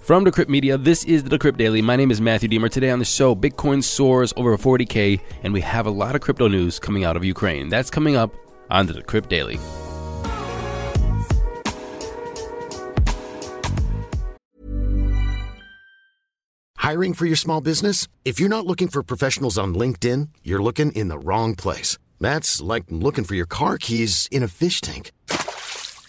From Decrypt Media, this is the Decrypt Daily. My name is Matthew Diemer. Today on the show, Bitcoin soars over 40K, and we have a lot of crypto news coming out of Ukraine. That's coming up on the Decrypt Daily. Hiring for your small business? If you're not looking for professionals on LinkedIn, you're looking in the wrong place. That's like looking for your car keys in a fish tank.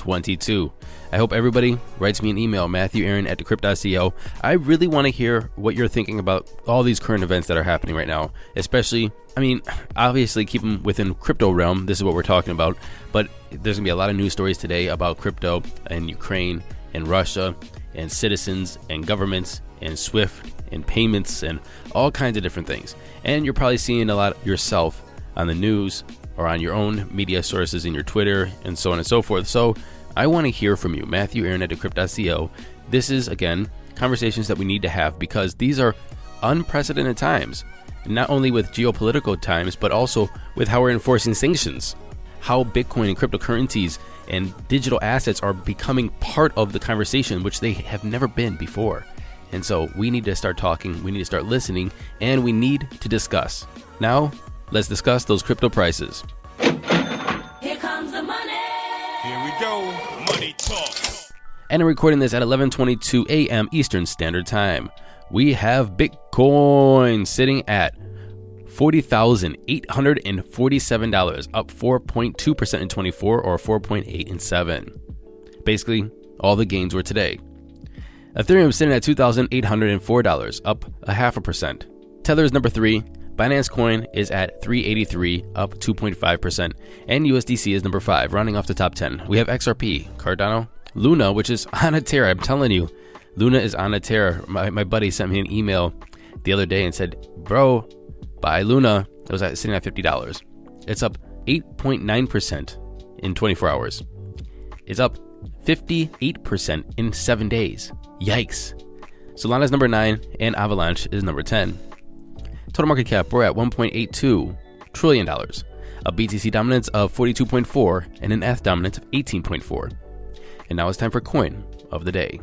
2022. I hope everybody writes me an email, Matthew Aaron at decrypt.co. I really want to hear what you're thinking about all these current events that are happening right now, especially, I mean, obviously keep them within crypto realm. This is what we're talking about, but there's going to be a lot of news stories today about crypto and Ukraine and Russia and citizens and governments and Swift and payments and all kinds of different things. And you're probably seeing a lot yourself on the news or on your own media sources in your Twitter and so on and so forth. So I want to hear from you, Matthew Aaron at Decrypt.co. This is, again, conversations that we need to have because these are unprecedented times, not only with geopolitical times, but also with how we're enforcing sanctions, how Bitcoin and cryptocurrencies and digital assets are becoming part of the conversation, which they have never been before. And so we need to start talking, we need to start listening, and we need to discuss. Now, let's discuss those crypto prices. Here comes the money. Here we go. Money talk. and I'm recording this at 11:22 a.m. Eastern Standard Time. We have Bitcoin sitting at $40,847, up 4.2% in 24 or 4.8 in 7. Basically, all the gains were today. Ethereum sitting at $2,804, up a half a percent. Tether is number 3, Binance Coin is at 383, up 2.5%, and USDC is number 5, rounding off the top 10. We have XRP, Cardano, Luna, which is on a tear. I'm telling you, Luna is on a tear. My, my buddy sent me an email the other day and said, Bro, buy Luna. It was at, sitting at $50. It's up 8.9% in 24 hours. It's up 58% in seven days. Yikes. Solana is number 9, and Avalanche is number 10. Total market cap, we're at $1.82 trillion. A BTC dominance of 42.4 and an ETH dominance of 18.4. And now it's time for coin of the day.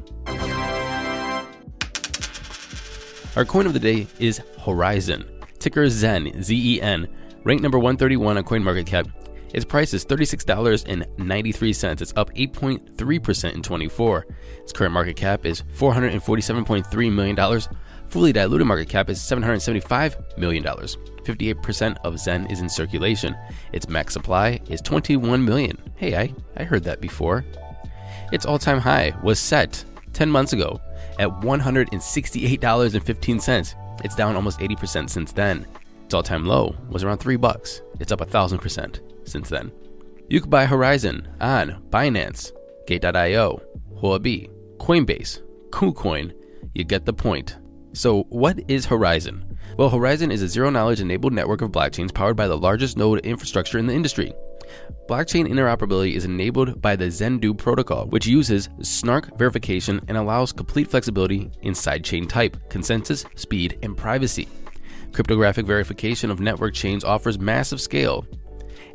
Our coin of the day is Horizen. Ticker Zen, Z E N. Ranked number 131 on CoinMarketCap. Its price is $36.93. It's up 8.3% in 24. Its current market cap is $447.3 million. Fully diluted market cap is $775 million. 58% of Zen is in circulation. Its max supply is 21 million. Hey, I, I heard that before. Its all time high was set 10 months ago at $168.15. It's down almost 80% since then. Its all time low was around 3 bucks. It's up 1000% since then. You can buy Horizen on Binance, Gate.io, Huobi, Coinbase, KuCoin. You get the point. So, what is Horizen? Well, Horizen is a zero knowledge enabled network of blockchains powered by the largest node infrastructure in the industry. Blockchain interoperability is enabled by the Zendoo protocol, which uses SNARK verification and allows complete flexibility in sidechain type, consensus, speed, and privacy. Cryptographic verification of network chains offers massive scale,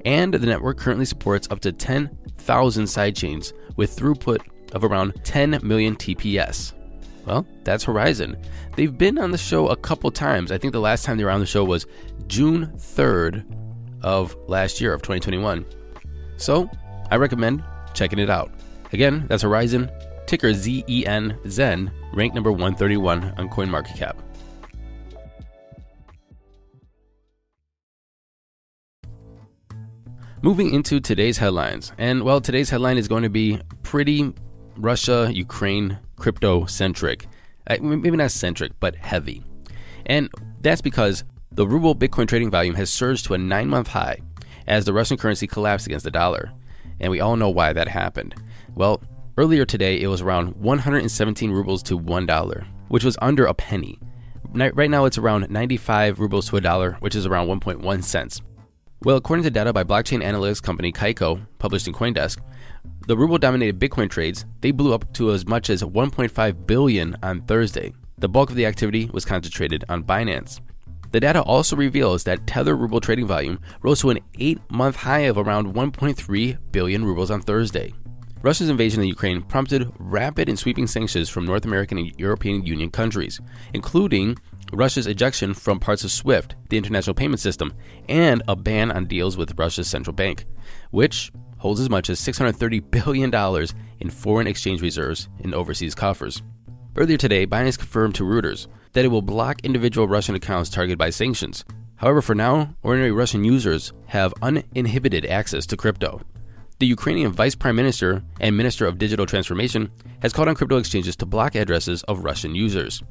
and the network currently supports up to 10,000 sidechains with throughput of around 10 million TPS. Well, that's Horizen. They've been on the show a couple times. I think the last time they were on the show was June 3rd of last year of 2021. So, I recommend checking it out. Again, that's Horizen, ticker ZEN Zen, ranked number 131 on CoinMarketCap. Moving into today's headlines. And well, today's headline is going to be pretty Russia, Ukraine, crypto centric. Maybe not centric, but heavy. And that's because the ruble Bitcoin trading volume has surged to a nine month high as the Russian currency collapsed against the dollar. And we all know why that happened. Well, earlier today it was around 117 rubles to $1. which was under a penny. Right now, it's around 95 rubles to a dollar, which is around 1.1 cents. Well, according to data by blockchain analytics company Kaiko, published in CoinDesk, the ruble-dominated Bitcoin trades they blew up to as much as 1.5 billion on Thursday. The bulk of the activity was concentrated on Binance. The data also reveals that Tether ruble trading volume rose to an eight-month high of around 1.3 billion rubles on Thursday. Russia's invasion of Ukraine prompted rapid and sweeping sanctions from North American and European Union countries, including Russia's ejection from parts of SWIFT, the international payment system, and a ban on deals with Russia's central bank, which holds as much as $630 billion in foreign exchange reserves in overseas coffers. Earlier today, Binance confirmed to Reuters that it will block individual Russian accounts targeted by sanctions. However, for now, ordinary Russian users have uninhibited access to crypto. The Ukrainian Vice Prime Minister and Minister of Digital Transformation has called on crypto exchanges to block addresses of Russian users.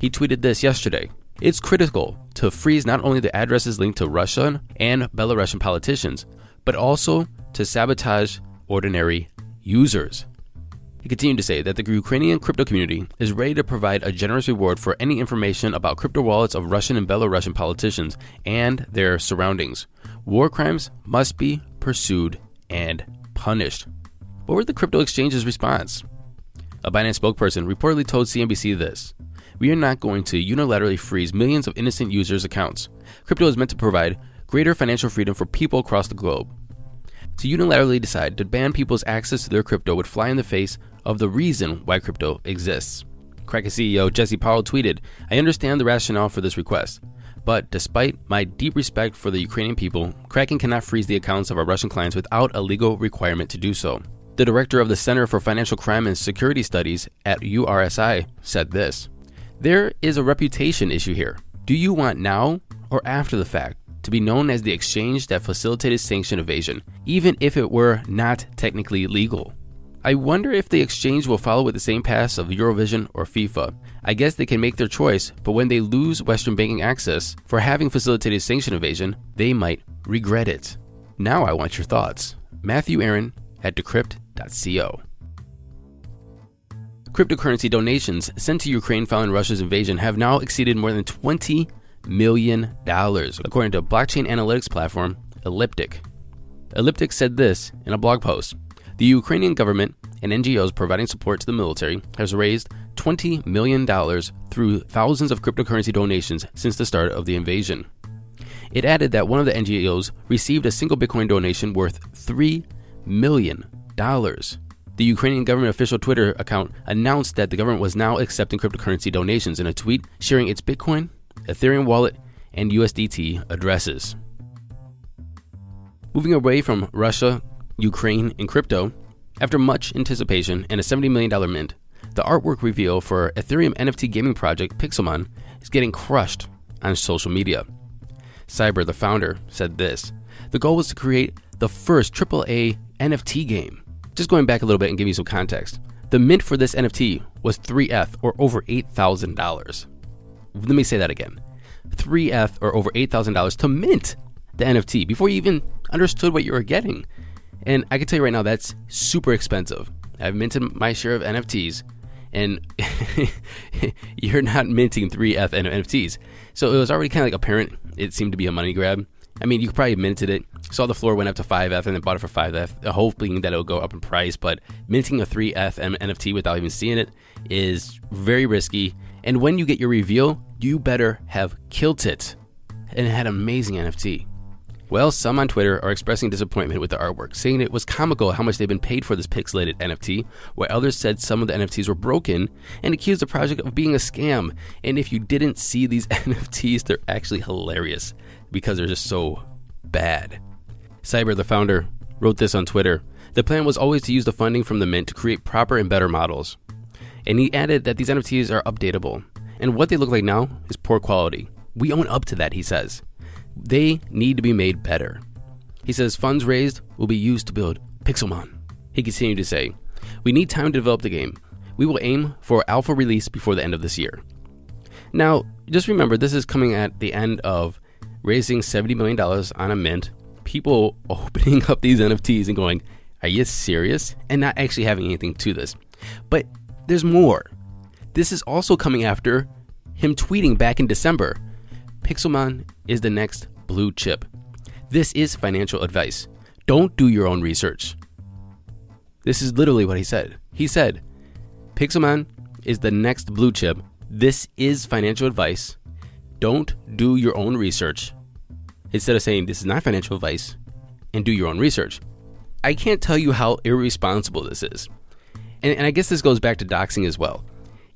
He tweeted this yesterday. It's critical to freeze not only the addresses linked to Russian and Belarusian politicians, but also to sabotage ordinary users. He continued to say that the Ukrainian crypto community is ready to provide a generous reward for any information about crypto wallets of Russian and Belarusian politicians and their surroundings. War crimes must be pursued and punished. What were the crypto exchange's response? A Binance spokesperson reportedly told CNBC this We are not going to unilaterally freeze millions of innocent users' accounts. Crypto is meant to provide greater financial freedom for people across the globe. To unilaterally decide to ban people's access to their crypto would fly in the face of the reason why crypto exists. Kraken CEO Jesse Powell tweeted, I understand the rationale for this request. But despite my deep respect for the Ukrainian people, Kraken cannot freeze the accounts of our Russian clients without a legal requirement to do so. The director of the Center for Financial Crime and Security Studies at RUSI said this There is a reputation issue here. Do you want now or after the fact to be known as the exchange that facilitated sanction evasion, even if it were not technically legal? I wonder if the exchange will follow with the same path of Eurovision or FIFA. I guess they can make their choice, but when they lose Western banking access for having facilitated sanction evasion, they might regret it. Now I want your thoughts. Matthew Aaron at decrypt.co. Cryptocurrency donations sent to Ukraine following Russia's invasion have now exceeded more than $20 million, dollars, according to blockchain analytics platform Elliptic. Elliptic said this in a blog post the Ukrainian government and NGOs providing support to the military has raised $20 million through thousands of cryptocurrency donations since the start of the invasion. It added that one of the NGOs received a single Bitcoin donation worth $3 million. The Ukrainian government official Twitter account announced that the government was now accepting cryptocurrency donations in a tweet sharing its Bitcoin, Ethereum wallet, and USDT addresses. Moving away from Russia Ukraine, and crypto, after much anticipation and a $70 million mint, the artwork reveal for Ethereum NFT gaming project Pixelmon is getting crushed on social media. Cyber, the founder, said this The goal was to create the first AAA NFT game. Just going back a little bit and giving you some context. The mint for this NFT was 3ETH or over $8,000. Let me say that again 3ETH or over $8,000 to mint the NFT before you even understood what you were getting. And I can tell you right now, that's super expensive. I've minted my share of NFTs, and you're not minting 3ETH NFTs. So it was already kind of like apparent it seemed to be a money grab. I mean, you probably minted it, saw the floor went up to 5ETH, and then bought it for 5ETH, hoping that it would go up in price. But minting a 3ETH NFT without even seeing it is very risky. And when you get your reveal, you better have killed it and had amazing NFT. Well, some on Twitter are expressing disappointment with the artwork, saying it was comical how much they've been paid for this pixelated NFT, while others said some of the NFTs were broken and accused the project of being a scam. And if you didn't see these NFTs, they're actually hilarious because they're just so bad. Cyber, the founder, wrote this on Twitter. The plan was always to use the funding from the mint to create proper and better models. And he added that these NFTs are updatable, and what they look like now is poor quality. We own up to that, he says. They need to be made better. He says funds raised will be used to build Pixelmon. He continued to say, We need time to develop the game. We will aim for alpha release before the end of this year. Now, just remember, this is coming at the end of raising $70 million on a mint, people opening up these NFTs and going, Are you serious? And not actually having anything to this. But there's more. This is also coming after him tweeting back in December Pixelmon is the next blue chip. This is financial advice. Don't do your own research. This is literally what he said. He said, Pixelmon is the next blue chip. This is financial advice. Don't do your own research. Instead of saying this is not financial advice and do your own research. I can't tell you how irresponsible this is. And, and I guess this goes back to doxing as well.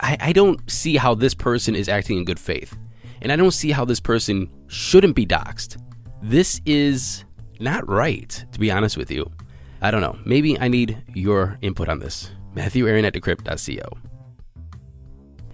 I, I don't see how this person is acting in good faith. And I don't see how this person shouldn't be doxed. This is not right, to be honest with you. I don't know. Maybe I need your input on this. Matthew Aaron at decrypt.co.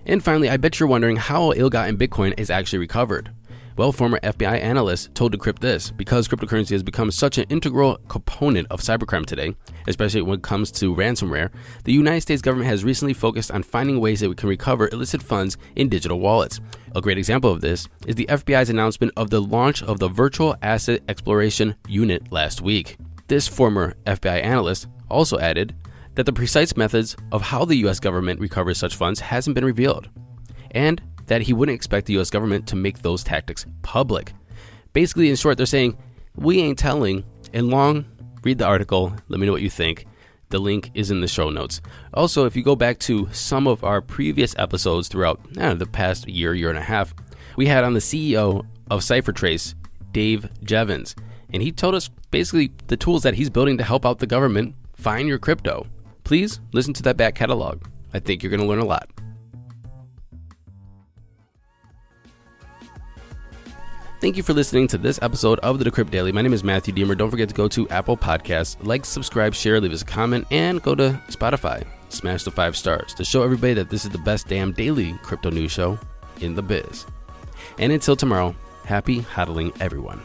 And finally, I bet you're wondering how ill gotten Bitcoin is actually recovered. Well, former FBI analyst told Decrypt this because cryptocurrency has become such an integral component of cybercrime today, especially when it comes to ransomware, the United States government has recently focused on finding ways that we can recover illicit funds in digital wallets. A great example of this is the FBI's announcement of the launch of the Virtual Asset Exploration Unit last week. This former FBI analyst also added that the precise methods of how the US government recovers such funds hasn't been revealed. And that he wouldn't expect the US government to make those tactics public. Basically, in short, they're saying, we ain't telling. And long, read the article, let me know what you think. The link is in the show notes. Also, if you go back to some of our previous episodes throughout know, the past year, year and a half, we had on the CEO of CipherTrace, Dave Jevans, and he told us basically the tools that he's building to help out the government find your crypto. Please listen to that back catalog. I think you're going to learn a lot. Thank you for listening to this episode of the Decrypt Daily. My name is Matthew Diemer. Don't forget to go to Apple Podcasts, like, subscribe, share, leave us a comment, and go to Spotify. Smash the five stars to show everybody that this is the best damn daily crypto news show in the biz. And until tomorrow, happy hodling, everyone.